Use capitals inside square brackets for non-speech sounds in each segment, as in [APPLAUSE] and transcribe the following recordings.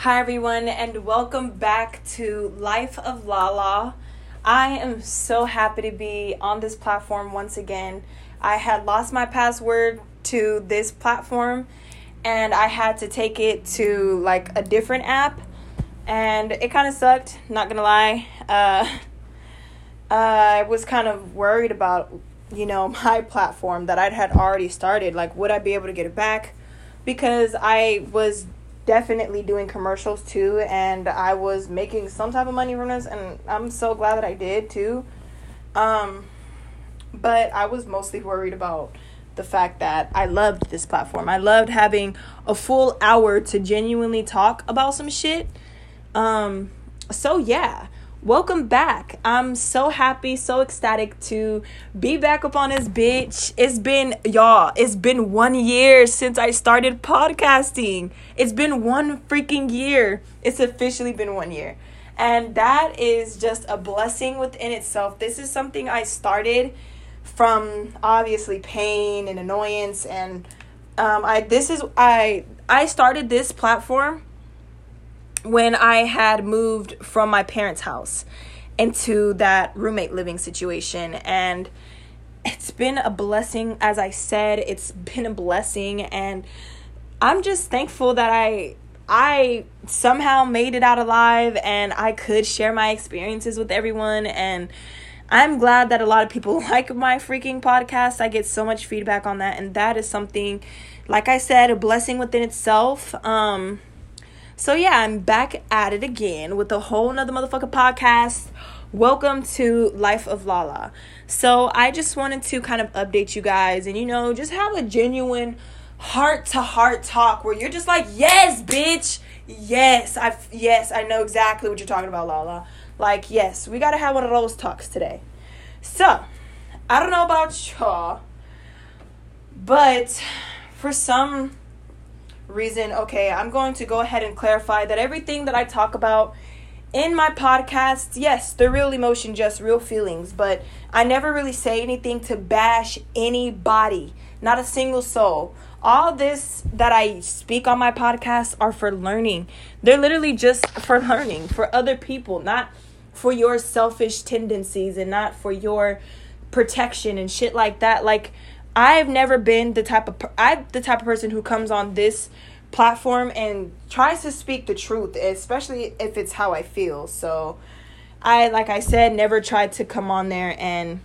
Hi, everyone, and welcome back to Life of Lala. I am so happy to be on this platform once again. I had lost my password to this platform and I had to take it to like a different app, and it kind of sucked, not gonna lie. Uh, I was kind of worried about, you know, [LAUGHS] my platform that I had already started. Like, would I be able to get it back? Because I was definitely doing commercials too and I was making some type of money from this and I'm so glad that I did too. Um but I was mostly worried about the fact that I loved this platform. I loved having a full hour to genuinely talk about some shit. Um so yeah, welcome back. I'm so happy, so ecstatic to be back up on this bitch. It's been, y'all, it's been one year since I started podcasting. It's been one freaking year. It's officially been one year. And that is just a blessing within itself. This is something I started from obviously pain and annoyance and um I this is I I started this platform when I had moved from my parents' house into that roommate living situation. And it's been a blessing, as I said, it's been a blessing. And I'm just thankful that I. I somehow made it out alive and I could share my experiences with everyone and I'm glad that a lot of people [LAUGHS] like my freaking podcast. I get so much feedback on that and that is something like I said a blessing within itself. Um so yeah, I'm back at it again with a whole nother motherfucker podcast. Welcome to Life of Lala. So I just wanted to kind of update you guys and you know, just have a genuine heart to heart talk where you're just like, "Yes, bitch. Yes, I yes, I know exactly what you're talking about, Lala." Like, yes, we got to have one of those talks today. So, I don't know about y'all, but for some reason, okay, I'm going to go ahead and clarify that everything that I talk about in my podcast, yes, the real emotion, just real feelings, but I never really say anything to bash anybody, not a single soul. All this that I speak on my podcast are for learning. They're literally just for learning, for other people, not for your selfish tendencies and not for your protection and shit like that. Like, I've never been the type of I'm the type of person who comes on this platform and tries to speak the truth, especially if it's how I feel. So, I like I said, never tried to come on there and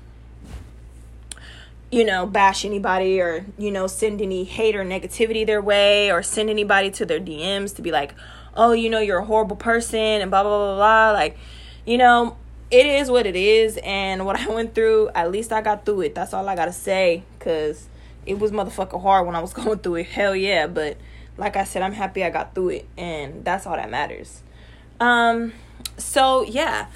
you know, bash anybody or, you know, send any hate or negativity their way or send anybody to their DMs to be like, oh, you know, you're a horrible person and blah, blah, blah, blah. Like, you know, it is what it is and what i went through at least i got through it that's all i gotta say because it was motherfucking hard when i was [LAUGHS] going through it. Hell yeah but like i said i'm happy i got through it and that's all that matters. Um so yeah.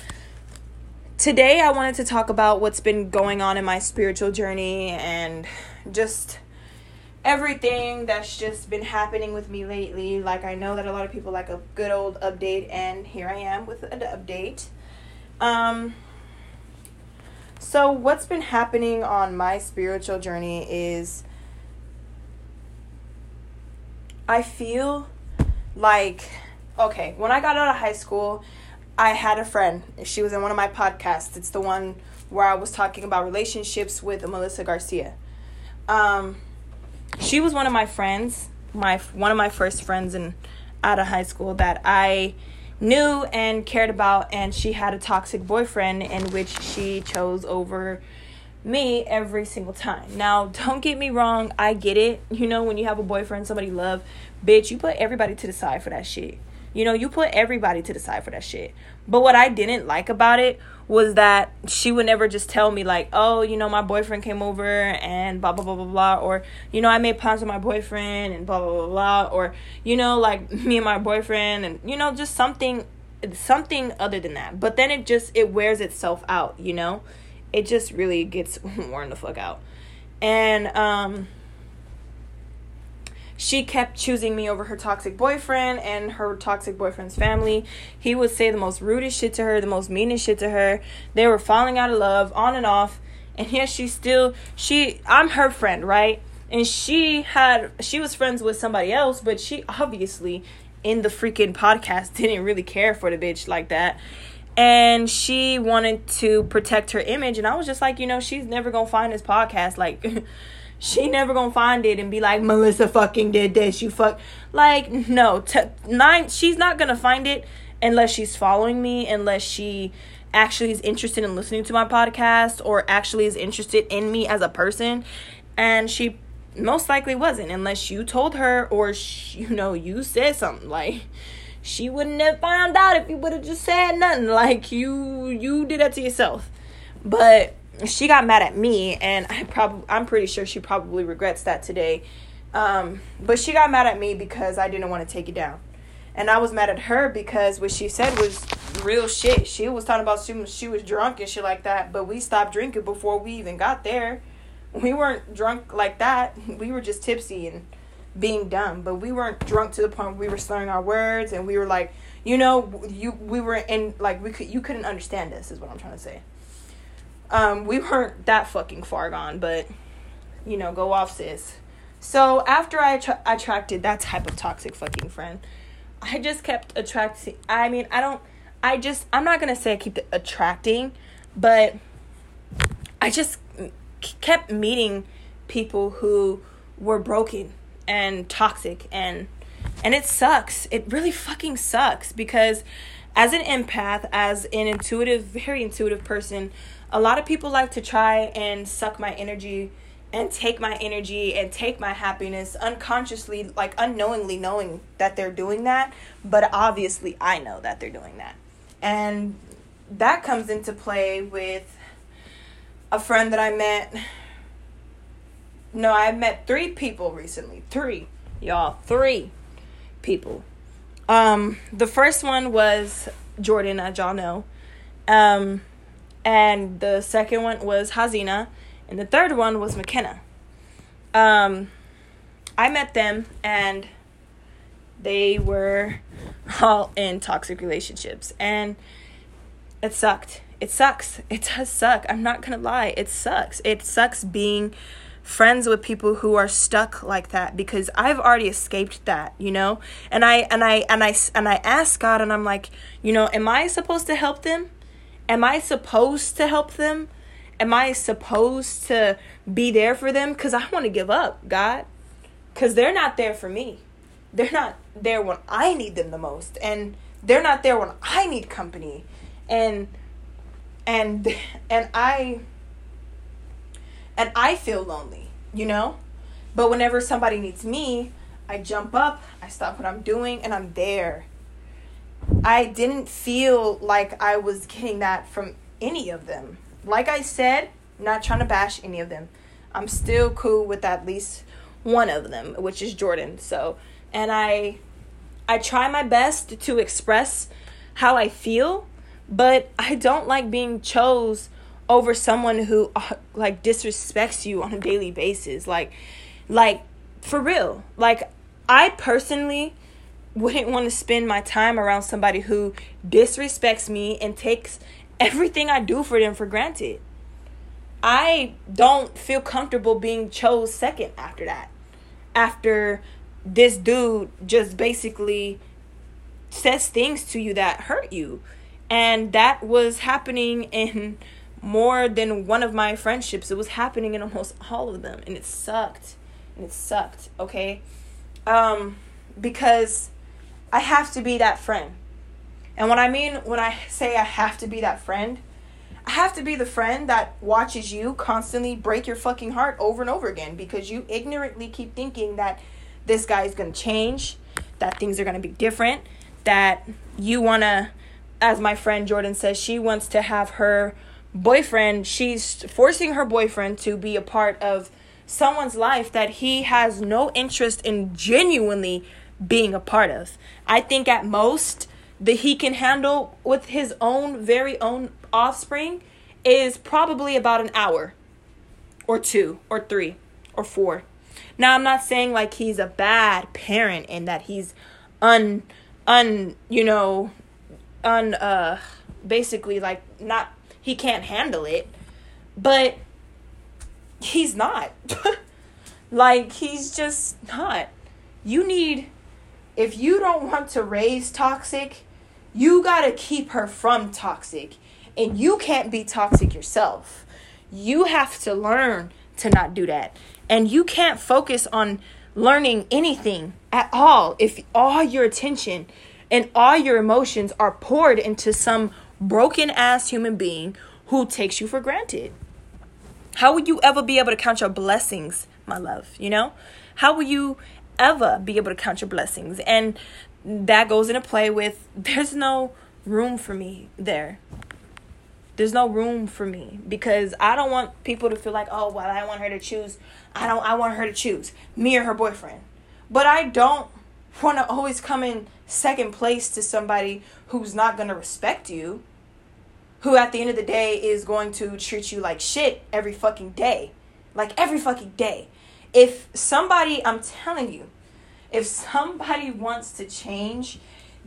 Today i wanted to talk about what's been going on in my spiritual journey and just everything that's just been happening with me lately. Like i know that a lot of people like a good old update and here i am with an update. Um, so, what's been happening on my spiritual journey is I feel like, okay, when I got out of high school, I had a friend. She was in one of my podcasts. It's the one where I was talking about relationships with Melissa Garcia. Um, she was one of my friends, my one of my first friends in out of high school that I knew and cared about and she had a toxic boyfriend in which she chose over me every single time. Now, [LAUGHS] don't get me wrong, I get it. You know, when you have a boyfriend, somebody love, bitch, you put everybody to the side for that shit. You know, you put everybody to the side for that shit. But what I didn't like about it was that she would never just tell me like, oh, you know, my boyfriend came over and blah blah blah blah blah, or you know, I made plans with my boyfriend and blah blah blah blah, or you know, like [LAUGHS] me and my boyfriend and you know, just something something other than that. But then it just it wears itself out, you know? It just really gets [LAUGHS] worn the fuck out. And um she kept choosing me over her toxic boyfriend and her toxic boyfriend's family. He would say the most rudest shit to her, the most meanest shit to her. They were falling out of love on and off. And here she still she I'm her friend, right? And she had she was friends with somebody else, but she obviously in the freaking podcast [LAUGHS] didn't really care for the bitch like that. And she wanted to protect her image. And I was just like, you know, she's never going to find this podcast. Like, [LAUGHS] she never to find it and be like, Melissa fucking did this. You fuck. Like, no. T- nine, she's not to find it unless she's following me, unless she actually is interested in listening to my podcast or actually is interested in me as a person. And she most likely wasn't unless you told her or she, you know you said something like she wouldn't have found out if you would have just said nothing like you you did that to yourself but she got mad at me and i probably i'm pretty sure she probably regrets that today um, but she got mad at me because i didn't want to take it down and i was mad at her because what she said was real shit she was talking about she, she was drunk and shit like that but we stopped drinking before we even got there we weren't drunk like that. We were just tipsy and being dumb, but we weren't drunk to the point where we were slurring our words and we were like, you know, you we were in like we could you couldn't understand us is what I'm trying to say. Um, we weren't that fucking far gone, but you know, go off, sis. So after I tra- attracted that type of toxic fucking friend, I just kept attracting. I mean, I don't. I just. I'm not gonna say I keep attracting, but I just kept meeting people who were broken and toxic and and it sucks. It really fucking sucks because as an empath, as an intuitive, very intuitive person, a lot of people like to try and suck my energy and take my energy and take my happiness unconsciously, like unknowingly knowing that they're doing that. But obviously, I know that they're doing that. And that comes into play with a friend that I met. No, I met three people recently. Three, y'all. Three people. Um, the first one was Jordan, as y'all know. Um, and the second one was Hazina, and the third one was McKenna. Um, I met them, and they were [LAUGHS] all in toxic relationships, and it sucked it sucks. [LAUGHS] It does suck. I'm not gonna lie. It sucks. It sucks being friends with people who are stuck like that because I've already escaped that, you know? And I and I and I and I ask God and I'm like, you know, am I supposed to help them? Am I supposed to help them? Am I supposed to be there for them cuz I want to give up, God. Cuz they're not there for me. They're not there when I need them the most and they're not there when I need company. And and and I and I feel lonely, you know? But whenever somebody needs me, I jump up, I stop what I'm doing, and I'm there. I didn't feel like I was getting that from any of them. Like I said, not trying to bash any of them. I'm still cool with at least one of them, which is Jordan. So, and I I try my best to express how I feel but I don't like being chose over someone who uh, like disrespects you on a daily basis. Like like for real. Like I personally wouldn't want to spend my time around somebody who disrespects me and takes everything I do for them for granted. I don't feel comfortable being chose second after that. After this dude just basically says things to you that hurt you and that was happening in more than one of my friendships. It was happening in almost all of them. And it sucked. And it sucked, okay? Um, because I have to be that friend. And what I mean when I say I have to be that friend, I have to be the friend that watches you constantly break your fucking heart over and over again because you ignorantly keep thinking that this guy is going to change, that things are going to be different, that you want to as my friend Jordan says, she wants to have her boyfriend, she's forcing her boyfriend to be a part of someone's life that he has no interest in genuinely being a part of. I think at most that he can handle with his own very own offspring is probably about an hour or two or three or four. Now I'm not saying like he's a bad parent and that he's un un you know un uh basically like not he can't handle it but he's not [LAUGHS] like he's just not you need if you don't want to raise toxic, you got to keep her from toxic. And you can't be toxic yourself. You have to learn to not do that. And you can't focus on learning anything at all if all your attention and all your emotions are poured into some broken ass human being who takes you for granted. How will you ever be able to count your blessings, my love? You know? How will you ever be able to count your blessings? And that goes into play with there's no room for me there. There's no room for me because I don't want people to feel like, oh, well, I want her to choose. I don't. I want her to choose me or her boyfriend. But I don't want to always come in second place to somebody who's not going to respect you who at the end of the day is going to treat you like shit every fucking day. Like every fucking day. If somebody, I'm telling you, if somebody wants to change,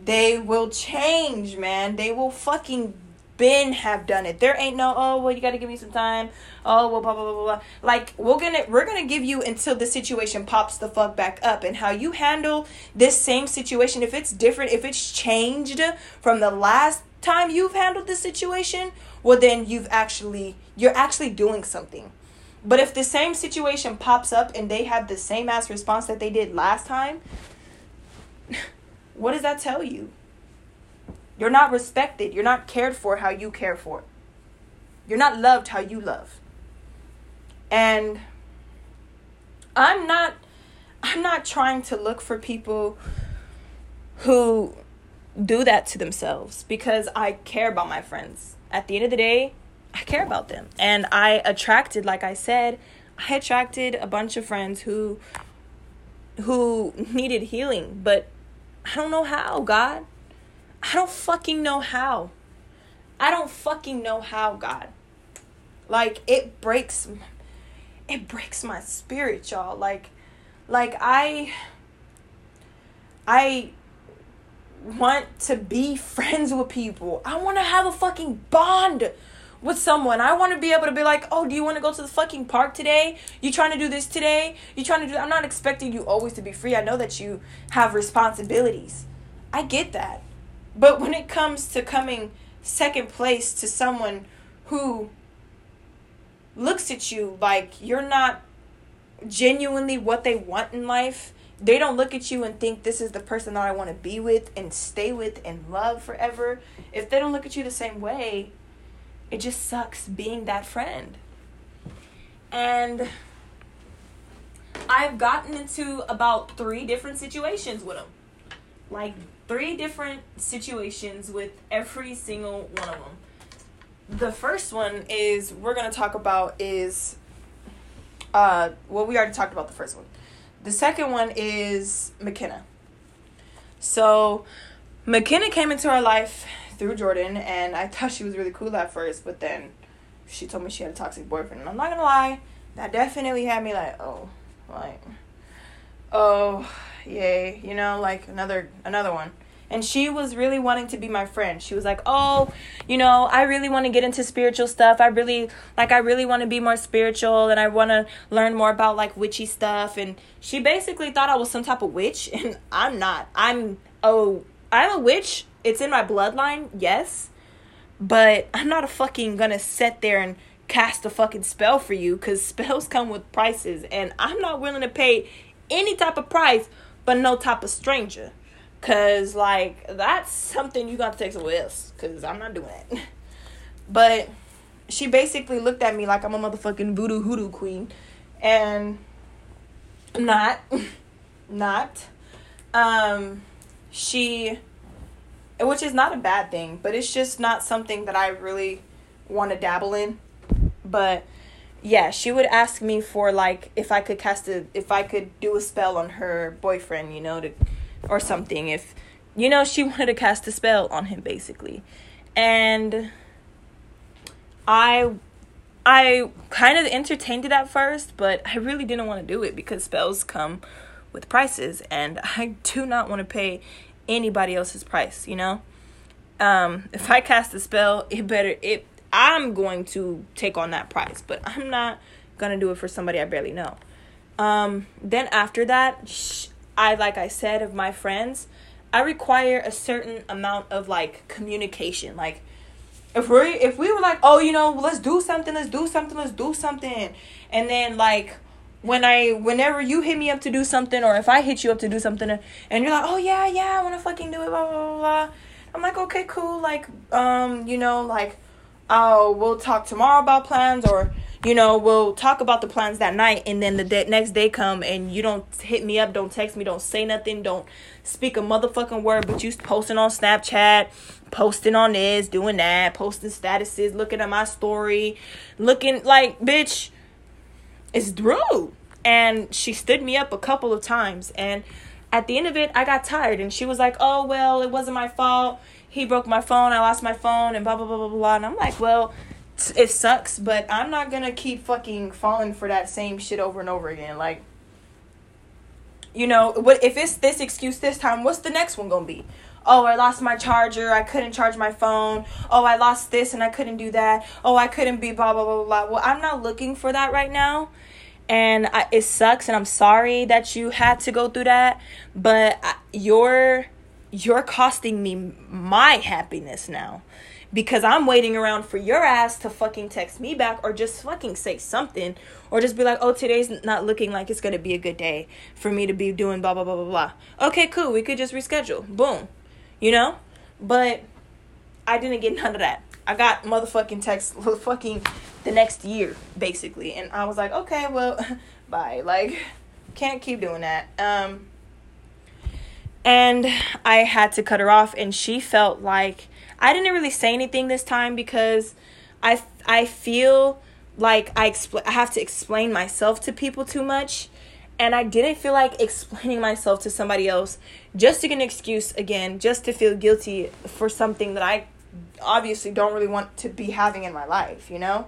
they will change, man. They will fucking been have done it. There ain't no oh well you gotta give me some time. Oh well blah blah blah blah. blah. Like we're gonna we're gonna give you until the situation pops the fuck back up and how you handle this same situation if it's different if it's changed from the last time you've handled this situation, well then you've actually you're actually doing something. But if the same situation pops up and they have the same ass response that they did last time, what does that tell you? You're not respected. You're not cared for how you care for. You're not loved how you love. And I'm not I'm not trying to look for people who do that to themselves because I care about my friends. At the end of the day, I care about them. And I attracted, like I said, I attracted a bunch of friends who who needed healing, but I don't know how, God. I don't fucking know how. I don't fucking know how, God. Like it breaks it breaks my spirit, y'all. Like like I I want to be friends with people. I want to have a fucking bond with someone. I want to be able to be like, "Oh, do you want to go to the fucking park today? You trying to do this today? You trying to do I'm not expecting you always to be free. I know that you have responsibilities. I get that. But when it comes to coming second place to someone who looks at you like you're not genuinely what they want in life, they don't look at you and think this is the person that I want to be with and stay with and love forever. If they don't look at you the same way, it just sucks being that friend. And I've gotten into about three different situations with them. Like three different situations with every single one of them. The first one is we're going to talk about is uh well we already talked about the first one the second one is McKenna. So McKenna came into our life through Jordan, and I [LAUGHS] thought she was really cool at first, but then she told me she had a toxic boyfriend. And I'm not gonna lie, that definitely had me like, oh, like, oh, yay, you know, like another another one and she was really wanting to be my friend. She was like, "Oh, you know, I really want to get into spiritual stuff. I really like I really want to be more spiritual and I want to learn more about like witchy stuff." And she basically thought I was some type of witch, [LAUGHS] and I'm not. I'm oh, I'm a witch. It's in my bloodline. Yes. But I'm not a fucking gonna sit there and cast a fucking spell for you cuz [LAUGHS] spells come with prices and I'm not willing to pay any type of price but no type of stranger. Cause like that's something you got to take some with. Cause I'm not doing it. [LAUGHS] But she basically looked at me like I'm a motherfucking voodoo hoodoo queen, and not, [LAUGHS] not. Um, she, which is not a bad thing, but it's just not something that I really want to dabble in. But yeah, she would ask me for like if I could cast a if I could do a spell on her boyfriend, you know, to or something if you know she [LAUGHS] wanted to cast a spell on him basically and i i kind of entertained it at first but i really didn't want to do it because spells come with prices and [LAUGHS] i do not want to pay anybody else's price you know um if i cast a spell it better it i'm going to take on that price but i'm not gonna do it for somebody i barely know um then after that sh- I like I said of my friends, I require a certain amount of like communication. Like if we if we were like, "Oh, you know, let's do something, let's do something, let's do something." And then like when I whenever you hit me up to do something or if I hit you up to do something and you're like, "Oh yeah, yeah, I want to fucking do it." blah blah blah. blah. I'm like, "Okay, cool. Like um, you know, like oh, we'll talk tomorrow about plans or you know, we'll talk about the plans that night and then the de- next day come and you don't hit me up, don't text me, don't say nothing, don't speak a motherfucking word, but you posting on Snapchat, posting on this, doing that, posting statuses, looking at my story, looking like, bitch, it's Drew. And she stood me up a couple of times and at the end of it, I got tired and she was like, "Oh, well, it wasn't my fault. He broke my phone. I lost my phone and blah blah blah blah blah." And I'm like, "Well, it sucks, but I'm not gonna keep fucking falling for that same shit over and over again. Like, you know, what if it's this excuse this time? What's the next one gonna be? Oh, I lost my charger. I couldn't charge my phone. Oh, I lost this and I couldn't do that. Oh, I couldn't be blah blah blah blah. Well, I'm not looking for that right now, and I, it sucks. And I'm sorry that you had to go through that, but you're you're costing me my happiness now because I'm waiting around for your ass to fucking text me back or just fucking say something or just be like, oh, today's not looking like it's gonna be a good day for me to be doing blah, blah, blah, blah, blah. Okay, cool. We could just reschedule. Boom. You know? But I didn't get none of that. I got motherfucking text [LAUGHS] fucking the next year, basically. And I was like, okay, well, [LAUGHS] bye. Like, can't keep doing that. Um, and I had to cut her off, and she felt like I didn't really say anything this time because I I feel like I expl- I have to explain myself to people too much and I didn't feel like explaining myself to somebody else just to get an excuse again, just to feel guilty for something that I obviously don't really want to be having in my life, you know?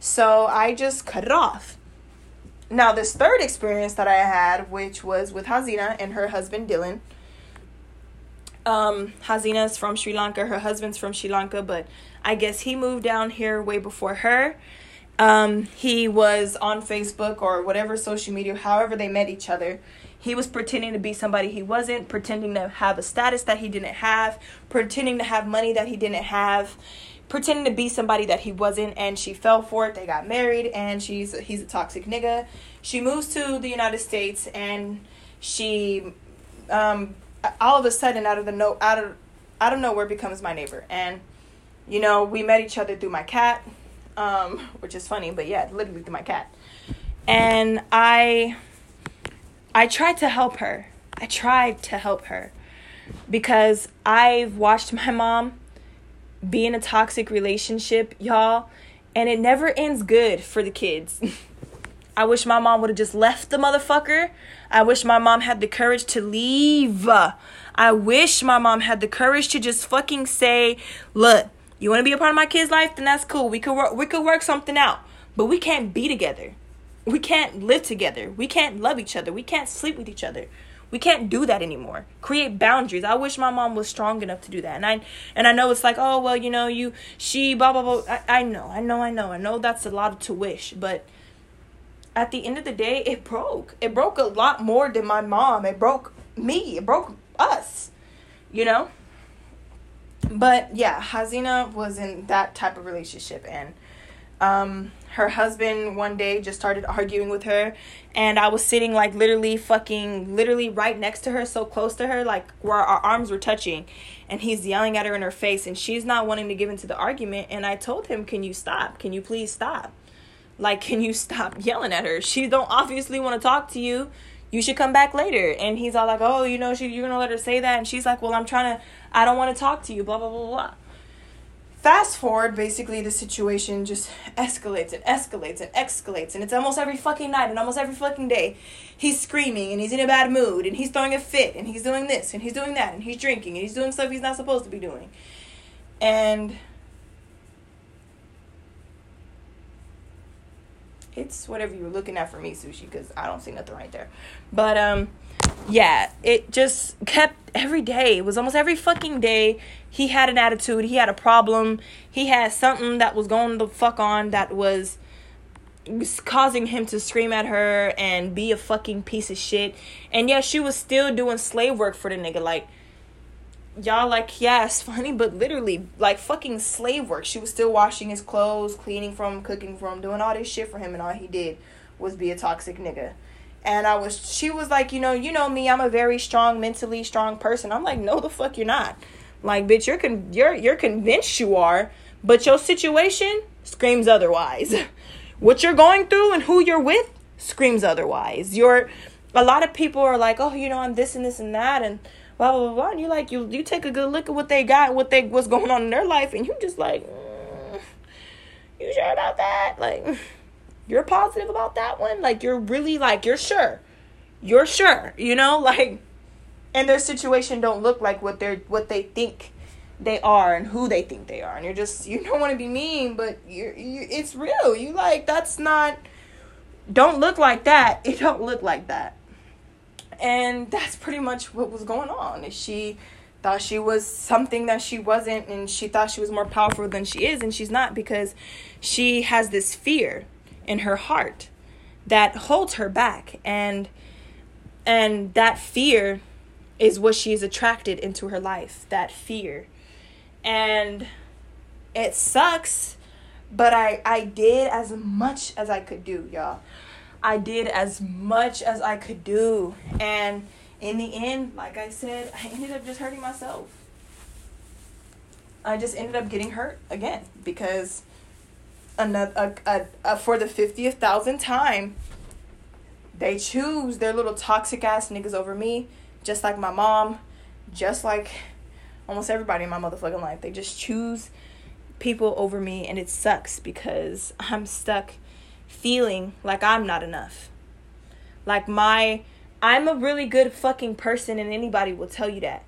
So I just cut it off. Now, this third experience that I had, which was with Hazina and her husband Dylan, um, Hasina's from Sri Lanka. Her husband's from Sri Lanka, but I guess he moved down here way before her. Um, he was on Facebook or whatever social media, however they met each other. He was pretending to be somebody he wasn't, pretending to have a status that he didn't have, pretending to have money that he didn't have, pretending to be somebody that he wasn't, and she fell for it. They got married, and she's he's a toxic nigga. She moves to the United States, and she um, all of a sudden out of the no out of out of nowhere becomes my neighbor and you know we met each other through my cat um, which is funny but yeah literally through my cat and i i tried to help her i tried to help her because i've watched my mom be in a toxic relationship y'all and it never ends good for the kids [LAUGHS] I wish my mom would have just left the motherfucker. I wish my mom had the courage to leave. I wish my mom had the courage to just fucking say, "Look, you want to be a part of my kid's life? Then that's cool. We could work. We could work something out. But we can't be together. We can't live together. We can't love each other. We can't sleep with each other. We can't do that anymore. Create boundaries. I wish my mom was strong enough to do that. And I and I know it's like, oh well, you know, you she blah blah blah. I, I know, I know, I know, I know that's a lot to wish, but at the end of the day, it broke. It broke a lot more than my mom. It broke me. It broke us. You know? But yeah, Hazina was in that type of relationship and um her husband one day just started arguing with her and I was sitting like literally fucking literally right next to her, so close to her, like where our arms were touching and he's yelling at her in her face and she's not wanting to give into the argument and I told him, "Can you stop? Can you please stop?" Like, can you stop yelling at her? She don't obviously want to talk to you. You should come back later. And he's all like, oh, you know, she, you're going to let her say that. And she's like, well, I'm trying to, I don't want to talk to you, blah, blah, blah, blah. Fast forward, basically, the situation just escalates and escalates and escalates. And it's almost every fucking night and almost every fucking day. He's screaming and he's in a bad mood and he's throwing a fit and he's doing this and he's doing that and he's drinking and he's doing stuff he's not supposed to be doing. And it's whatever you were looking at for me, sushi, because I don't see nothing right there. But um, yeah, it just kept every day. It was almost every fucking day. He had an attitude. He had a problem. He had something that was going the fuck on that was causing him to scream at her and be a fucking piece of shit. And yeah, she was still doing slave work for the nigga. Like, y'all, like, yeah, it's [LAUGHS] funny, but literally, like, fucking slave work. She was still washing his clothes, cleaning for him, cooking for him, doing all this shit for him, and all he did was be a toxic nigga. And I was, she was like, you know, you know me, I'm a very strong, mentally strong person. I'm like, no, the fuck, you're not. Like, bitch, you're con- you're you're convinced you are, but your situation screams otherwise. [LAUGHS] what you're going through and who you're with screams otherwise. You're a lot of people are like, oh, you know, I'm this and this and that and blah blah blah. And you like you you take a good look at what they got, what they what's going on in their life, and you just like, mm, you sure about that? Like, [LAUGHS] you're positive about that one? Like, you're really like you're sure, you're sure, you know, [LAUGHS] like, and their situation don't look like what they're what they think they are and who they think they are and you're just [LAUGHS] you don't want to be mean but you're you it's real you like that's not don't look like that it don't look like that and that's pretty much what was going on. She thought she was something that she wasn't and she thought she was more powerful than she is and she's not because she has this fear in her heart that holds her back. And and that fear is what she is attracted into her life that fear. And it sucks but i i did as much as i could do y'all i did as much as i could do and in the end like i said i ended up just hurting myself i just ended up getting hurt again because another a, a, a, for the 50th thousand time they choose their little toxic ass niggas over me just like my mom just like almost everybody in my motherfucking life. They just choose people over me and it sucks because I'm stuck feeling like I'm not enough. Like my I'm a really good fucking person and anybody will tell you that.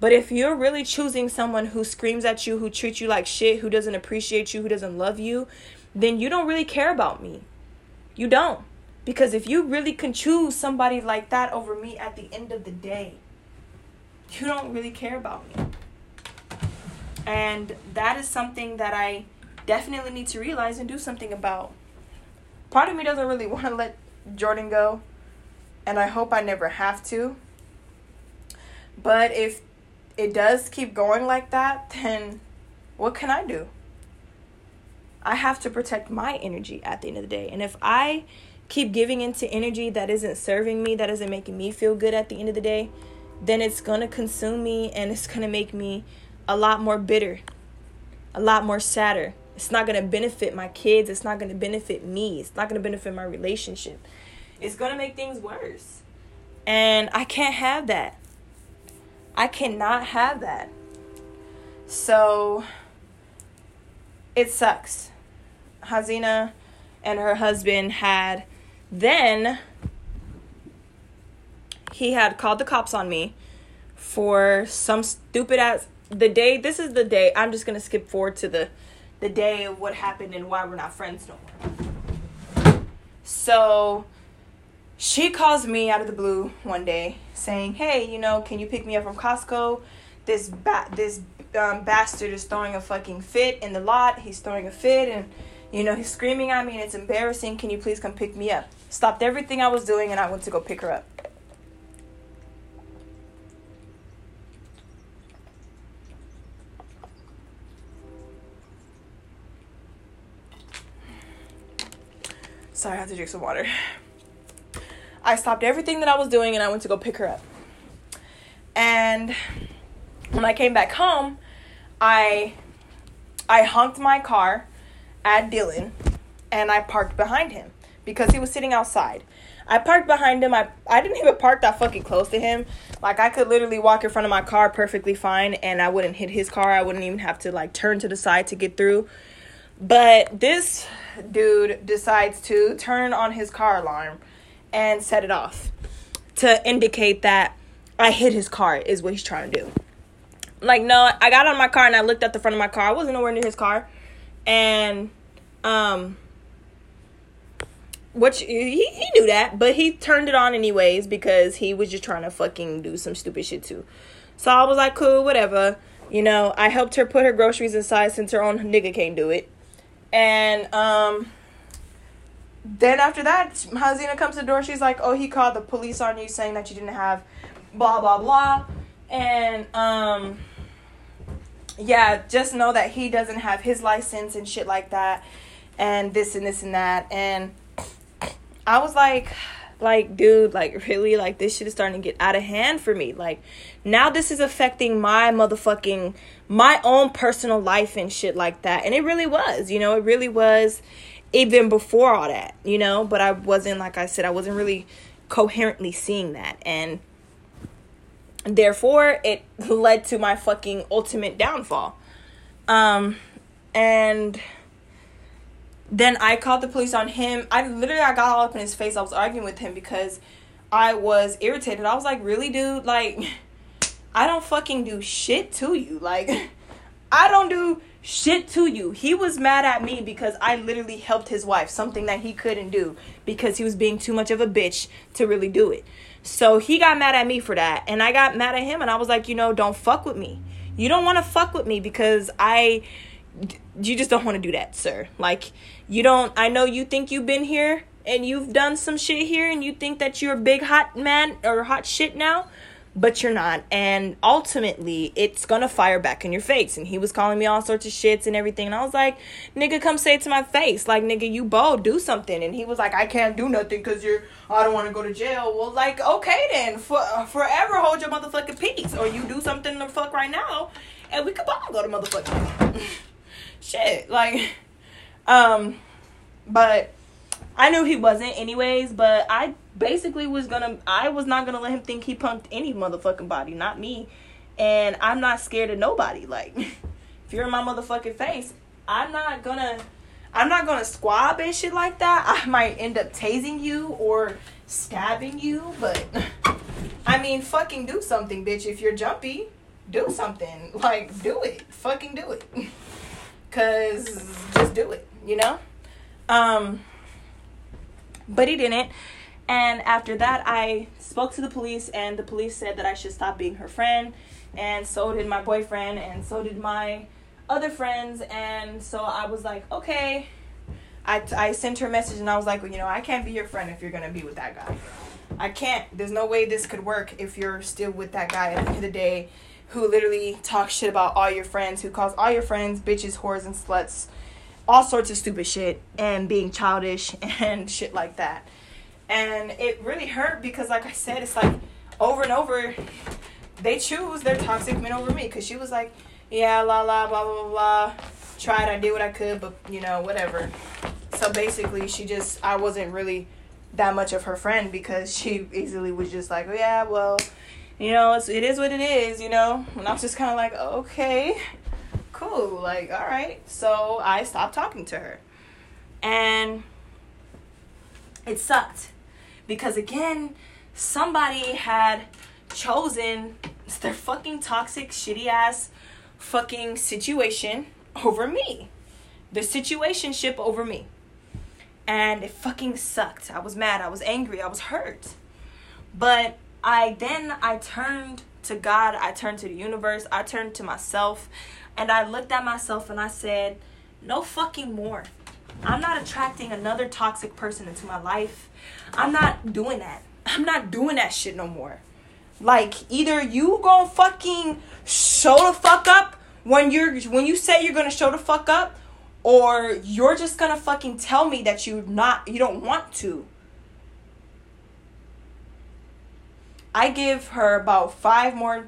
But if you're really choosing someone who screams at you, who treats you like shit, who doesn't appreciate you, who doesn't love you, then you don't really care about me. You don't. Because if you really can choose somebody like that over me at the end of the day, you don't really care about me. And that is something that I definitely need to realize and do something about. Part of me doesn't really [LAUGHS] want to let Jordan go, and I hope I never have to. But if it does keep going like that, then what can I do? I have to protect my energy at the end of the day. And if I keep giving into energy that isn't serving me, that isn't making me feel good at the end of the day, then it's going to consume me and it's going to make me a lot more bitter, a lot more sadder. It's not going to benefit my kids. It's not going to benefit me. It's not going to benefit my relationship. It's going to make things worse. And I can't have that. I cannot have that. So it sucks. Hazina and her husband had then he had called the cops on me for some stupid ass the day this is the day i'm just gonna skip forward to the the day of what happened and why we're not friends no more. So she calls me out of the blue one day saying hey you know can you pick me up from costco? This ba- this um, bastard is throwing a fucking fit in the lot. He's throwing a fit and you know he's screaming at me and it's embarrassing. Can you please come pick me up? Stopped everything i was doing and i went to go pick her up Sorry, I have to drink some water. I stopped everything that I was doing and I went to go pick her up. And when I came back home, I I honked my car at Dylan and I parked behind him because he was sitting outside. I parked behind him. I I didn't even park that fucking close to him. Like I could literally walk in front of my car perfectly fine and I wouldn't hit his car. I wouldn't even have to like turn to the side to get through. But this dude decides to turn on his car alarm and set it off to indicate that I hit his car, is what he's trying to do. Like, no, I got on my car and I looked at the front of my car. I wasn't nowhere near his car. And, um, which he, he knew that, but he turned it on anyways because he was just trying to fucking do some stupid shit too. So I was like, cool, whatever. You know, I helped her put her groceries inside since her own nigga can't do it and um then after that, Hazina comes to the door. She's like, "Oh, he called the police on you, saying that you didn't have blah blah blah," and um, yeah, just know that he doesn't have his license and shit like that, and this and this and that, and I was like, like, dude, like, [LAUGHS] really, like, this shit is starting to get out of hand for me. Like, now this is affecting my motherfucking, my own personal life and shit like that. And it really was, you know, it really was even before all that, you know, but I wasn't, like I said, I wasn't really coherently seeing that. And therefore, it [LAUGHS] led to my fucking ultimate downfall. Um, and then I called the police on him. I literally I got all up in his face. I was arguing with him because I was irritated. I was like, "Really, dude? Like [LAUGHS] I don't fucking do shit to you. Like [LAUGHS] I don't do shit to you. He was mad at me because I literally helped his wife, something that he couldn't do because he was being too much of a bitch to really do it. So he got mad at me for that. And I got mad at him and I was like, you know, don't fuck with me. You don't want to fuck with me because I you just don't want to do that, sir. Like, you don't, I know you think you've been here and you've done some shit here and you think that you're a big hot man or hot shit now, but you're not. And ultimately, it's gonna fire back in your face. And he was calling me all sorts of shits and everything. And I was like, nigga, come say it to my face. Like, nigga, you bold, do something. And he was like, I can't do nothing because you're, I don't want to go to jail. Well, like, okay then, for, forever hold your motherfucking peace. Or you do something the fuck right now and we could both go to motherfucking. [LAUGHS] shit like um but i knew he wasn't anyways but i basically was gonna i was not gonna let him think he punked any motherfucking body not me. And i'm not scared of nobody. Like [LAUGHS] if you're in my motherfucking face i'm not gonna i'm not gonna squab and shit like that. I might end up tasing you or stabbing you but [LAUGHS] i mean fucking do something bitch. If you're jumpy do something. Like do it. Fucking do it. [LAUGHS] Cause just do it, you know? Um but he didn't. And after that I spoke to the police and the police said that I should stop being her friend and so did my boyfriend and so did my other friends and so I was like, "Okay." I, I sent her a message and I was like, well, you know, I can't be your friend if you're gonna be with that guy. I can't. There's no way this could work if you're still with that guy at the end of the day who literally talks shit about all your friends, who calls all your friends bitches, whores, and sluts, all sorts of stupid shit, and being childish [LAUGHS] and shit like that. And it really hurt because, like I said, it's like over and over, they choose their toxic men over me. Because she was like, yeah, la la, blah, blah, blah. Tried, I did what I could, but, you know, whatever. So basically, she just, I wasn't really that much of her friend because she easily was just like, oh, yeah, well, you know, it's, it is what it is, you know. And I was just kind of like, okay, cool, like, all right. So I stopped talking to her. And it sucked because, again, somebody had chosen their fucking toxic, shitty ass fucking situation over me. The situationship over me. And it fucking sucked. I was mad. I was angry. I was hurt. But I then I turned to God, I turned to the universe, I turned to myself, and I looked at myself and I said, no fucking more. I'm not attracting another toxic person into my life. I'm not doing that. I'm not doing that shit no more. Like either you gonna fucking show the fuck up when you're when you say you're gonna show the fuck up, or you're just gonna fucking tell me that you not you don't want to. I give her about five more.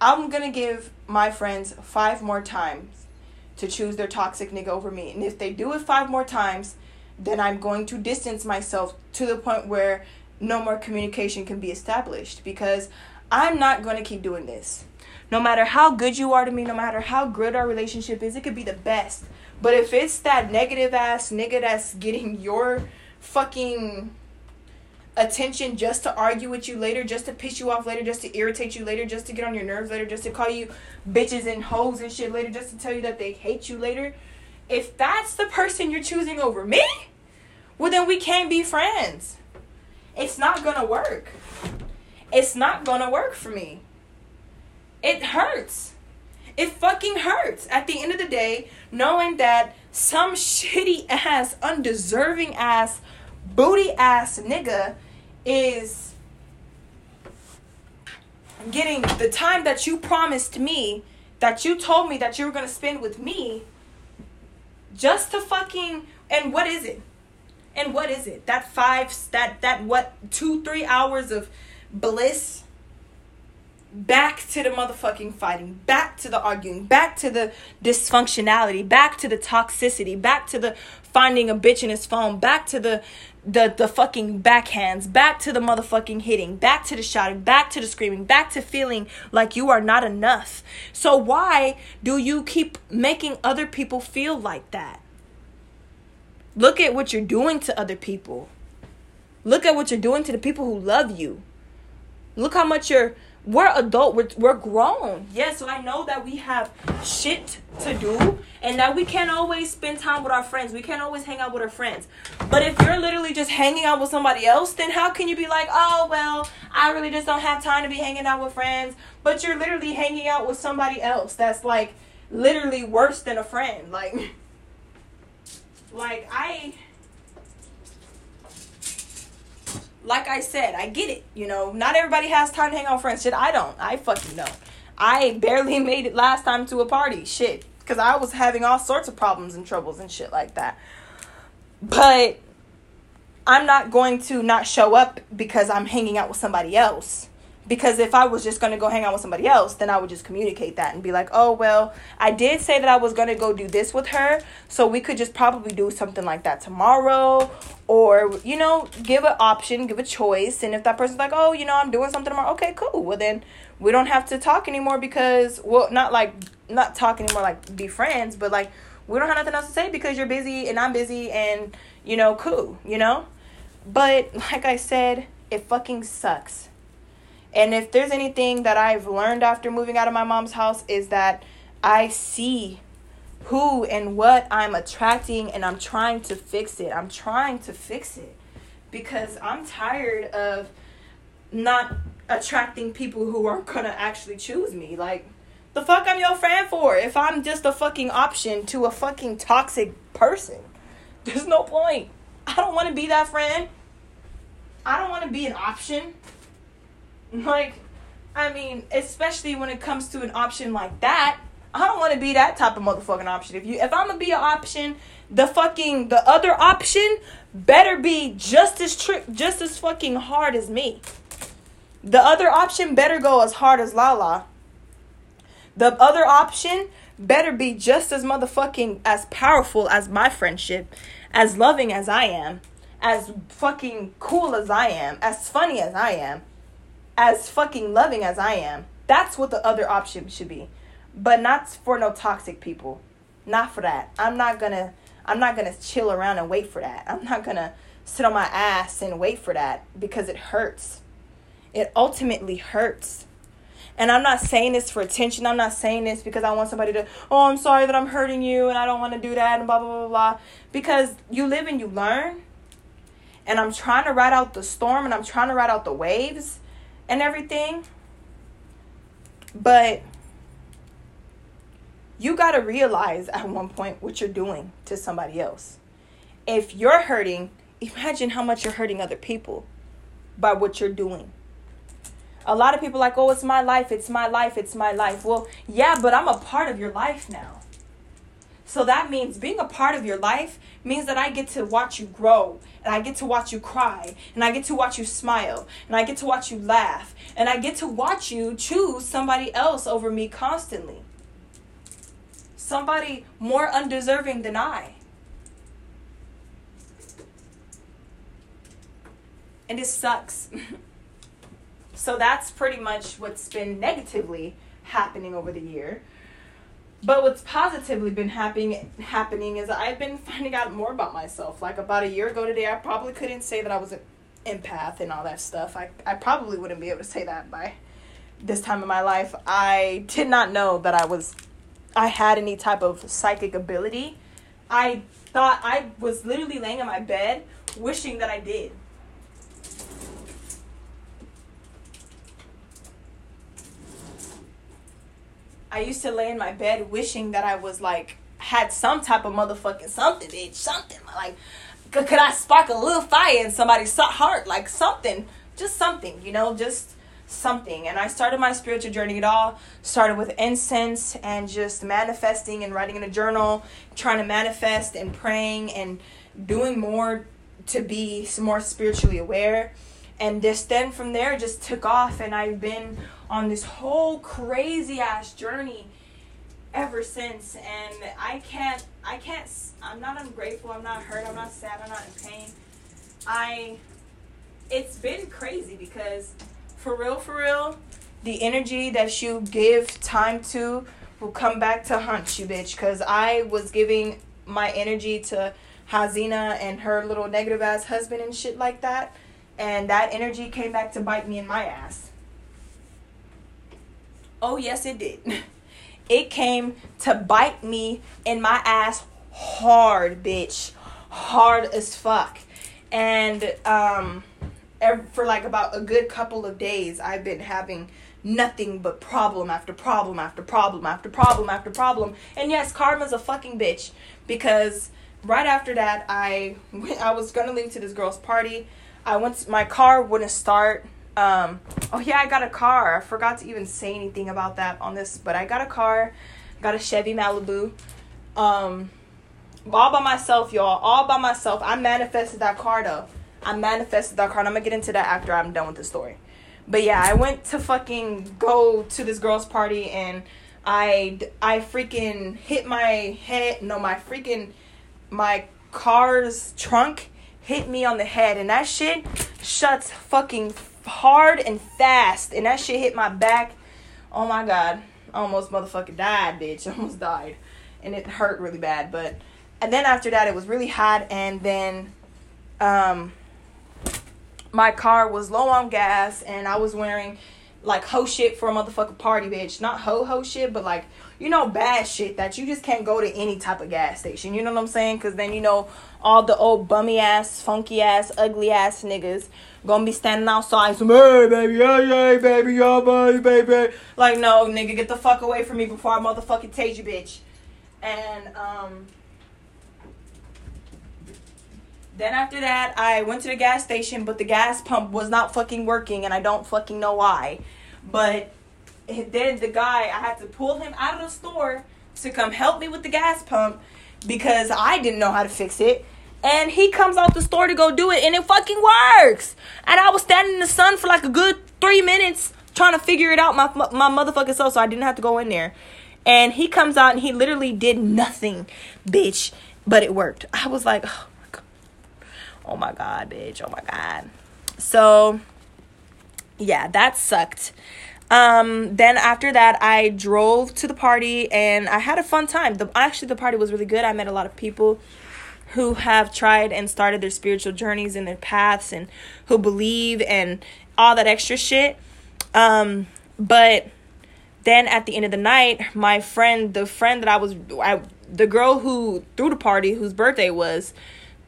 I'm gonna give my friends five more times to choose their toxic nigga over me. And if they do it five more times, then I'm going to distance myself to the point where no more communication can be established because I'm not going to keep doing this. No matter how good you are to me, no matter how good our relationship is, it could be the best. But if it's that negative ass nigga that's getting your fucking attention just to argue with you later, just to piss you off later, just to irritate you later, just to get on your nerves later, just to call you bitches and hoes and shit later, just to tell you that they hate you later. If that's the person you're choosing over me, well, then we can't be friends. It's not gonna work. It's not gonna work for me. It hurts. It fucking hurts at the end of the day, knowing that some shitty ass, undeserving ass booty ass nigga is getting the time that you promised me, that you told me that you were gonna spend with me, just to fucking and what is it? And what is it? That five that that what two, three hours of bliss? Back to the motherfucking fighting, back to the arguing, back to the dysfunctionality, back to the toxicity, back to the finding a bitch in his phone, back to the the the fucking backhands, back to the motherfucking hitting, back to the shouting, back to the screaming, back to feeling like you are not enough. So why do you keep making other people feel like that? Look at what you're doing to other people. Look at what you're doing to the people who love you. Look how much you're we're adult we're, we're grown. Yeah so i know that we have shit to do and that we can't always spend time with our friends. We can't always hang out with our friends. But if you're literally just hanging out with somebody else then how can you be like oh well i really just don't have time to be hanging out with friends but you're literally hanging out with somebody else that's like literally worse than a friend. Like [LAUGHS] like i like I said, I get it. You know, not everybody has time to hang out with friends. Shit, I don't. I fucking don't. I barely [LAUGHS] made it last time to a party. Shit. Because I was having all sorts of problems and troubles and shit like that. But I'm not going to not show up because I'm hanging out with somebody else because if I was just going to go hang out with somebody else, then I would just communicate that and be like, oh, well, I did say that I was going to go do this with her. So we could just probably do something like that tomorrow. Or, you know, give an option, give a choice. And if that person's like, oh, you know, I'm doing something tomorrow, okay, cool. Well, then we don't have to talk anymore because, well, not like, not talk anymore, like be friends, but like, we don't have nothing else to say because you're busy and I'm busy and, you know, cool, you know? But [LAUGHS] like I said, it fucking sucks and if there's anything that I've learned after moving out of my mom's house is that I see who and what I'm attracting and I'm trying to fix it. I'm trying to fix it because I'm tired of not attracting people who are going to actually choose me. Like the fuck I'm your friend for if I'm just a fucking option to a fucking toxic person. There's no point. I don't want to be that friend. I don't want to be an option. [LAUGHS] Like, I mean, especially when it comes to an option like that, I don't want to be that type of motherfucking option. If you, if I'm gonna be an option, the fucking the other option better be just as trick, just as fucking hard as me. The other option better go as hard as Lala. The other option better be just as motherfucking as powerful as my friendship, as loving as I am, as fucking cool as I am, as funny as I am as fucking loving as I am. That's what the other option should be. But not for no toxic people. Not for that. I'm not gonna I'm not gonna chill around and wait for that. I'm not gonna sit on my ass and wait for that because it hurts. It ultimately hurts. And I'm not saying this for attention. I'm not saying this because I want somebody to, oh, I'm sorry that I'm hurting you and I don't want to do that and blah, blah, blah, blah. Because you live and you learn. And I'm trying to ride out the storm and I'm trying to ride out the waves and everything. But you got to realize at one point what you're doing to somebody else. If you're hurting, imagine how much you're hurting other people by what you're doing. A lot of people like, "Oh, it's my life, it's my life, it's my life." Well, yeah, but I'm a part of your life now. So that means being a part of your life means that I get to watch you grow and I get to watch you cry and I get to watch you smile and I get to watch you laugh and I get to watch you choose somebody else over me constantly. Somebody more undeserving than I. And it sucks. [LAUGHS] so that's pretty much what's been negatively happening over the year. But what's positively been happening happening is I've been finding out more about myself. Like about a year ago today, I probably couldn't say that I was an empath and all that stuff. I I probably wouldn't be able to say that by this time in my life. I did not know that I was I had any type of psychic ability. I thought I was literally laying in my bed wishing that I did. I used to lay in my bed wishing that I was like had some type of motherfucking something, bitch, something like. could, could I spark a little fire in somebody's heart, like something, just something, you know, just something. And I started my spiritual journey. It all started with incense and just manifesting and writing in a journal, trying to manifest and praying and doing more to be more spiritually aware. And just then from there just took off and I've been on this whole crazy ass journey ever since and I can't I can't I'm not ungrateful, I'm not hurt, I'm not sad, I'm not in pain. I it's been crazy because for real for real, the energy that you give time to will come back to haunt you, bitch. Cause I was giving my energy to Hazina and her little negative ass husband and shit like that. And that energy came back to bite me in my ass. Oh, yes, it did. [LAUGHS] It came to bite me in my ass hard, bitch. Hard as fuck. And, um, for like about a good couple of days, I've been having nothing but problem after problem after problem after problem after problem. And yes, karma's a fucking bitch because right after that, I [LAUGHS] I was gonna leave to this girl's party. I went. My car wouldn't start. Um, oh yeah, I got a car. I forgot to even say anything about that on this, but I got a car. Got a Chevy Malibu. Um, all by myself, y'all. All by myself. I manifested that car though. I manifested that car. And I'm gonna get into that after I'm done with the story. But yeah, I went to fucking go to this girl's party and I I freaking hit my head. No, my freaking my car's trunk hit me on the head and that shit shuts fucking hard and fast and that shit hit my back. Oh my god. almost motherfucking died, bitch. [LAUGHS] almost died. And it hurt really bad, but and then after that it was really hot and then um my car was low on gas and I was wearing like ho shit for a motherfucking party, bitch. Not ho ho shit, but like you know bad shit that you just can't go to any type of gas station. You know what I'm saying? Cause then you know all the old bummy ass, funky ass, ugly ass niggas gonna be standing outside some hey baby, hey hey baby, yeah baby, baby. Like no nigga, get the fuck away from me before I motherfucking tase you, bitch. And um then after that, I went to the gas station, but the gas pump was not fucking working, and I don't fucking know why. But then the guy, I had to pull him out of the store to come help me with the gas pump because I didn't know how to fix it. And he comes out the store to go do it, and it fucking works. And I was standing in the sun for like a good three minutes trying to figure it out my my motherfucking self, so I didn't have to go in there. And he comes out and he literally did nothing, bitch, but it worked. I was like. Oh Oh my god, bitch. Oh my god. So yeah, that sucked. Um, then after that, I drove to the party and I had a fun time. The actually the party was really good. I met a lot of people who have tried and started their spiritual journeys and their paths and who believe and all that extra shit. Um, but then at the end of the night, my friend, the friend that I was, I, the girl who threw the party, whose birthday was,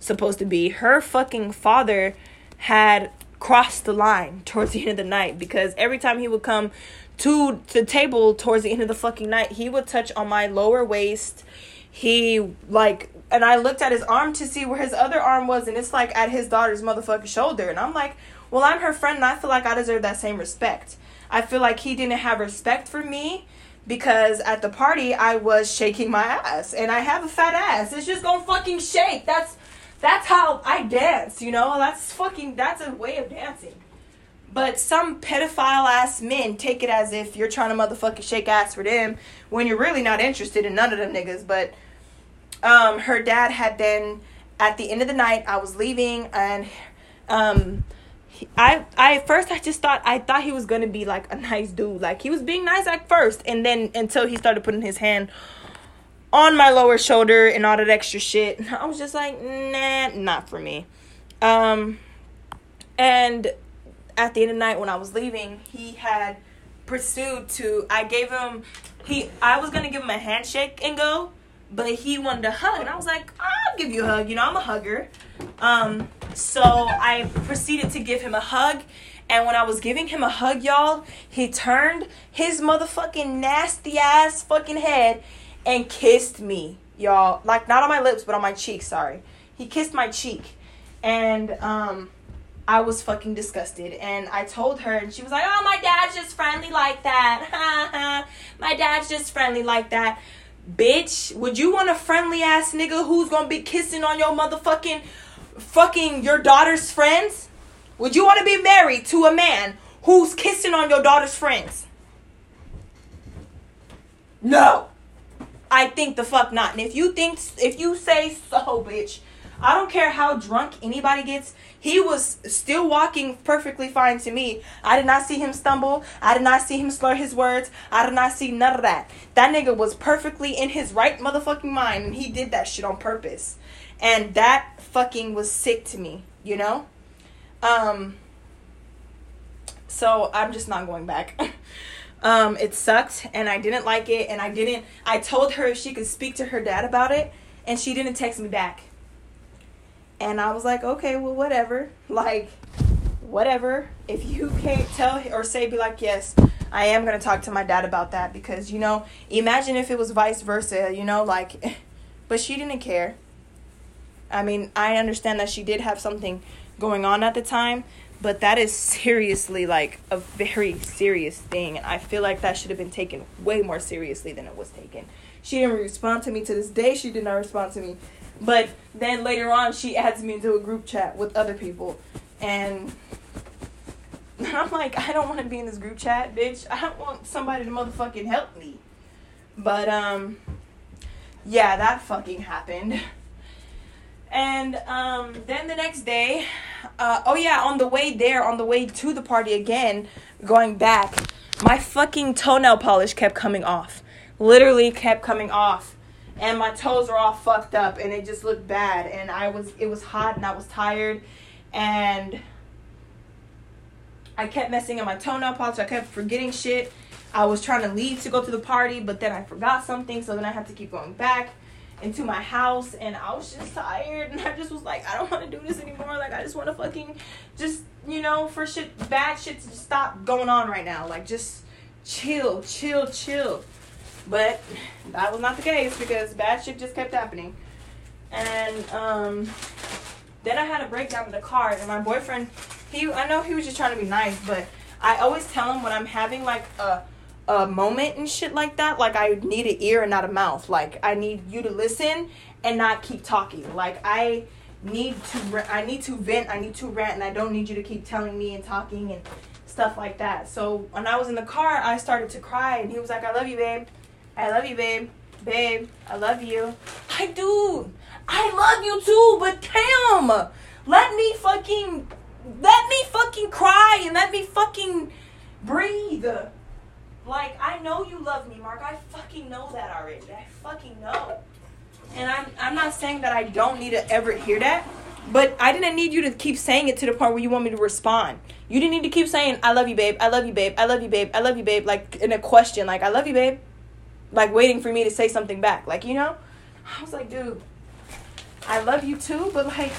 supposed to be, her fucking father had crossed the line towards the end of the night because every time he would come to the table towards the end of the fucking night, he would touch on my lower waist. He like and I looked at his arm to see where his other arm was and it's like at his daughter's motherfucking shoulder and I'm like, "Well, I'm her friend and I feel like I deserve that same respect." I feel like he didn't have respect for me because at the party I was shaking my ass and I have a fat ass. It's just to fucking shake. That's that's how I dance, you know? That's fucking, that's a way of dancing. But some pedophile ass men take it as if you're trying to motherfucking shake ass for them when you're really not interested in none of them niggas. But um, her dad had then, at the end of the night, I was leaving and um, I I first I just thought I thought he was gonna be like a nice dude. Like he was being nice at first, and then until he started putting his hand on my lower shoulder and all that extra shit. [LAUGHS] I was just like, nah, not for me. Um, and at the end of the night when I was leaving, he had pursued to. I gave him he. I was gonna give him a handshake and go, but he wanted a hug, and I was like, I'll give you a hug. You know, I'm a hugger. Um, so I proceeded to give him a hug. And when I was giving him a hug, y'all, he turned his motherfucking nasty ass fucking head and kissed me, y'all. Like not on my lips, but on my cheek, sorry. He kissed my cheek. and um I was fucking disgusted and I told her and she was like, "Oh, my dad's just friendly like that." [LAUGHS] my dad's just friendly like that. Bitch, would you want a friendly ass nigga who's going to be kissing on your motherfucking fucking your daughter's friends? Would you want to be married to a man who's kissing on your daughter's friends? No. I think the fuck not. And if you think if you say so, bitch, I don't care how drunk anybody gets. He was still walking perfectly fine to me. I did not see him stumble. I did not see him slur his words. I did not see none of that. That nigga was perfectly in his right motherfucking mind and he did that shit on purpose. And that fucking was sick to me, you know? Um so I'm just not going back. [LAUGHS] um it sucked and I didn't like it and I didn't I told her if she could speak to her dad about it and she didn't text me back. And I was like, okay, well, whatever. [LAUGHS] Like, whatever. If you can't tell or say, be like, yes, I am to talk to my dad about that. Because, you know, imagine if it was vice versa, you know, like, [LAUGHS] but she didn't care. I mean, I understand that she did have something going on at the time, but that is seriously like a very serious thing. And I feel like that should have been taken way more seriously than it was taken. She didn't respond to me to this day. She did not respond to me but then later on, she adds me into a group chat with other people. And [LAUGHS] I'm like, I don't want to be in this group chat, bitch. I don't want somebody to motherfucking help me. But, um, yeah, that fucking happened. And um, then the next day, uh, oh yeah, on the way there, on the way to the party again, going back, my fucking toenail polish kept coming off. Literally kept coming off and my toes were all fucked up and it just looked bad and I was it was hot and I was tired and I kept messing up my toenail polish. I kept forgetting shit. I was trying to leave to go to the party, but then I forgot something, so then I had to keep going back into my house and I was just tired and I just was like, I don't want to do this anymore. Like I just want to fucking just, you know, for shit bad shit to stop going on right now. Like just chill, chill, chill. But that was not the case because bad shit just kept happening. And um, then I had a breakdown in the car, and my boyfriend, he I know he was just trying to be nice, but I always tell him when I'm having like a a moment and shit like that, like I need an ear and not a mouth. Like I need you to listen and not keep talking. Like I need to I need to vent, I need to rant, and I don't need you to keep telling me and talking and stuff like that. So when I was in the car, I started to cry, and he was like, "I love you, babe." I love you, babe. Babe, I love you. I do. I love you too, but damn. Let me fucking let me fucking cry and let me fucking breathe. Like I know you love me, Mark. I fucking know that already. I fucking know. And I'm I'm not saying that I don't need to ever hear that, but I didn't need you to keep saying it to the point where you want me to respond. You didn't need to keep saying I love you, babe. I love you, babe. I love you, babe. I love you, babe. Like in a question, like I love you, babe like waiting for me to say something back. Like, you know? I was like, dude, I love you too, but like,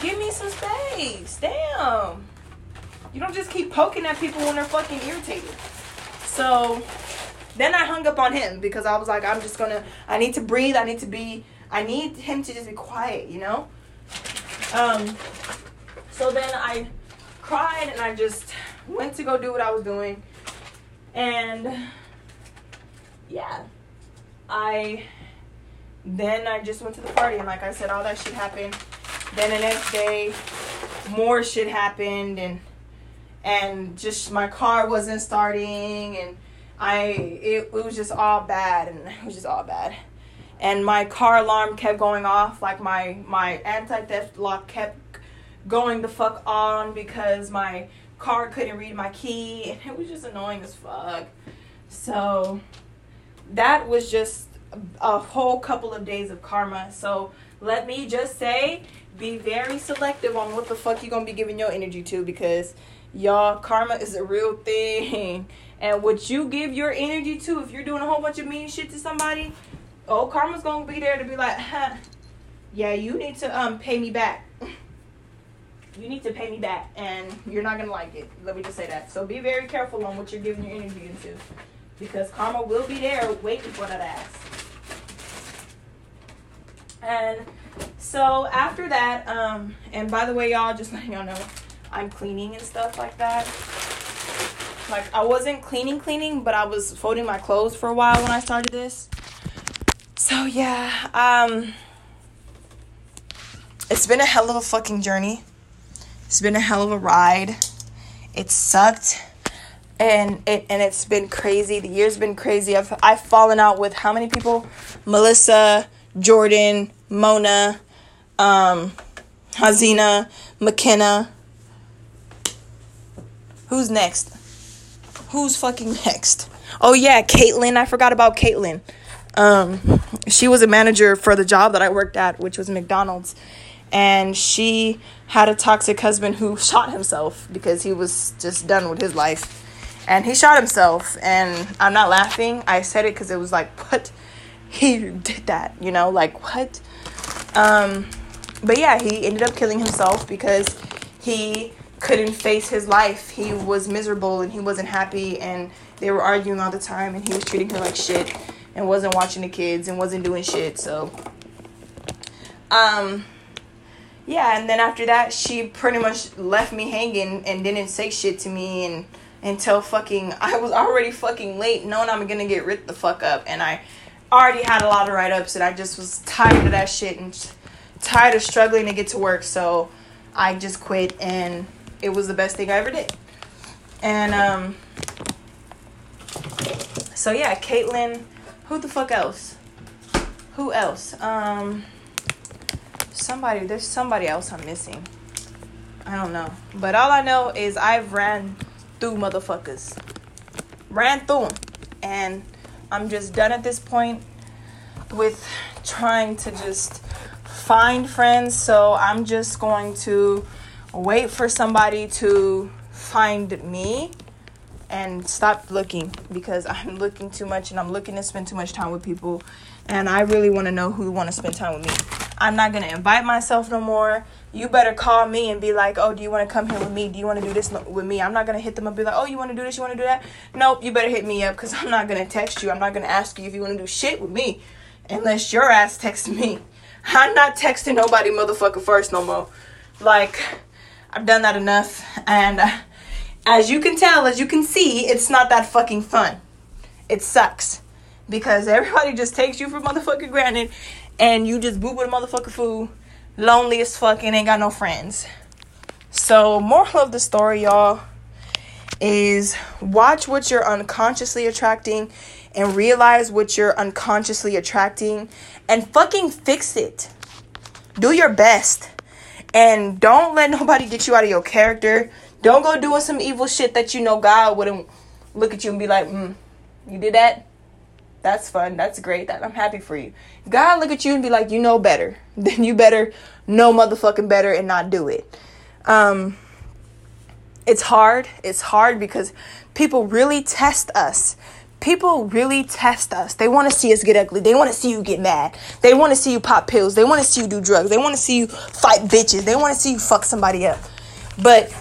give me some space. Damn. You don't just keep poking at people when they're fucking irritated. So then I hung up on him because I was like, I'm just gonna, I need to breathe. I need to be, I need him to just be quiet, you know? Um, so then I cried and I just went to go do what I was doing. And yeah, I then I just went to the party and like I said, all that shit happened. Then the next day, more shit happened and and just my car wasn't starting and I it, it was just all bad and [LAUGHS] it was just all bad. And my car alarm kept going off, like my my anti theft lock kept going the fuck on because my car couldn't read my key [LAUGHS] and it was just annoying as fuck. So that was just a whole couple of days of karma. So let me just say, be very selective on what the fuck you're gonna be giving your energy to because y'all karma is a real thing. [LAUGHS] And what you give your energy to, if you're doing a whole bunch of mean shit to somebody, oh karma's gonna be there to be like, huh, yeah, you need to um pay me back. [LAUGHS] You need to pay me back and you're not gonna like it. Let me just say that. So be very careful on what you're giving your energy into because karma will be there waiting for that ass. And So after that, um, and by the way, y'all, just [LAUGHS] letting y'all know, I'm cleaning and stuff like that. Like I wasn't cleaning, cleaning, but I was folding my clothes for a while when I started this. So yeah, um, it's been a hell of a fucking journey. It's been a hell of a ride. It sucked and it and it's been crazy. The year's been crazy. I've I've fallen out with how many people? Melissa, Jordan, Mona, um, Hazina, McKenna. Who's next? Who's fucking [LAUGHS] next? Oh yeah, Caitlin. I forgot about Caitlin. Um, she was a manager for the job that I worked at, which was McDonald's, and she had a toxic husband who [LAUGHS] shot himself because he was just done with his life and he shot himself and i'm not laughing i said it because it was like [LAUGHS] what he did that you know like what um but yeah he ended up killing himself because he couldn't face his life. He was miserable and he wasn't happy and they were arguing all the time and he was treating her like shit and wasn't watching the kids and wasn't doing shit so um yeah and then after that she pretty much left me hanging and didn't say shit to me and until fucking [LAUGHS] I was already fucking late, knowing I'm gonna get ripped the fuck up, and I already had a lot of write ups, and I just was tired of that shit and tired of struggling to get to work, so I just quit, and it was the best thing I ever did. And um, so yeah, Caitlin, who the fuck else? Who else? Um, somebody. There's somebody else I'm missing. I don't know, but all I know is I've ran through motherfuckers. Ran through them. And I'm just done at this point with trying to just find friends. So I'm just going to wait for somebody to find me and stop looking because [LAUGHS] I'm looking too much and I'm looking to spend too much time with people and I really want to know who want to spend time with me. I'm not going to invite myself no more you better call me and be like, oh, do you want to come here with me? Do you want to do this with me? I'm not going to hit them up and be like, oh, you want to do this? You want to do that? Nope, you better hit me up because [LAUGHS] I'm not going to text you. I'm not going to ask you if you want to do shit with me unless your ass texts me. [LAUGHS] I'm not texting nobody motherfucker first no more. Like, I've done that enough. And uh, as you can tell, as you can see, it's not that fucking fun. It sucks because everybody just takes you for motherfucking granted and you just boot with a motherfucker fool lonely as fuck and ain't got no friends. So, moral of the story, y'all, is watch what you're unconsciously attracting and realize what you're unconsciously attracting and fucking fix it. Do your best. And don't let nobody get you out of your character. Don't go doing some evil shit that you know God wouldn't look at you and be like, mm, you did that? That's fun. That's great. That I'm happy for you. God look at you and be like, you know better, [LAUGHS] then you better know motherfucking better and not do it. Um, it's hard. It's hard because people really test us. People really test us. They want to see us get ugly. They want to see you get mad. They want to see you pop pills. They want to see you do drugs. They want to see you fight bitches. They want to see you fuck somebody up. But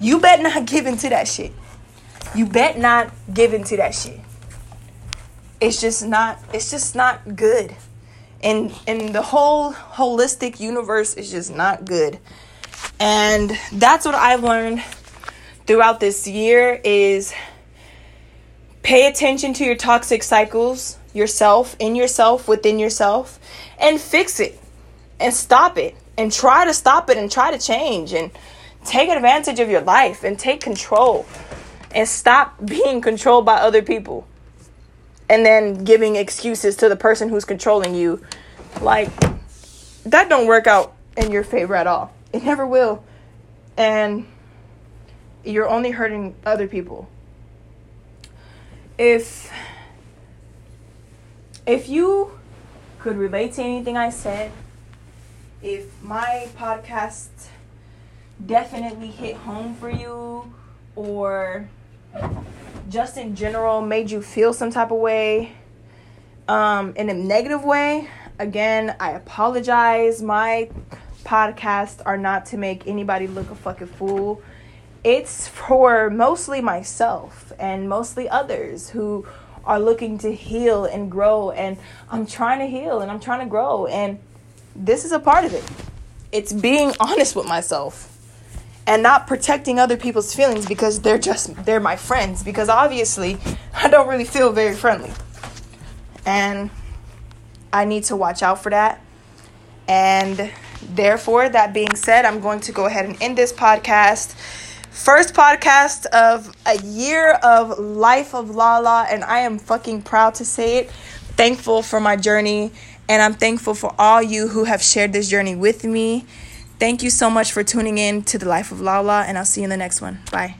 you bet not [LAUGHS] give into that shit. You bet not give into that shit it's just not it's just not good and and the whole holistic universe is just not good and that's what i've learned throughout this year is pay attention to your toxic cycles yourself in yourself within yourself and fix it and stop it and try to stop it and try to change and take advantage of your life and take control and stop [LAUGHS] being controlled by other people and then giving excuses to the person who's controlling you. Like that don't work out in your favor at all. It never will. And you're only hurting other people if if you could relate to anything i said if my podcast definitely hit home for you or just in general made you feel some type of way um, in a negative way, again, I apologize. My podcasts are not to make anybody look a fucking fool. It's for mostly myself and mostly others who are looking to heal and grow. And I'm trying to heal and I'm trying to grow. And this is a part of it. It's being [LAUGHS] honest with myself and not protecting other people's feelings because they're just they're my friends because obviously [LAUGHS] I don't really feel very friendly. And I need to watch out for that. And therefore, that being said, I'm going to go ahead and end this podcast. First podcast of a year of life of Lala, and I am fucking proud to say it. Thankful for my journey, and I'm thankful for all you who have shared this journey with me. Thank you so much for tuning in to the life of Lala, and I'll see you in the next one. Bye.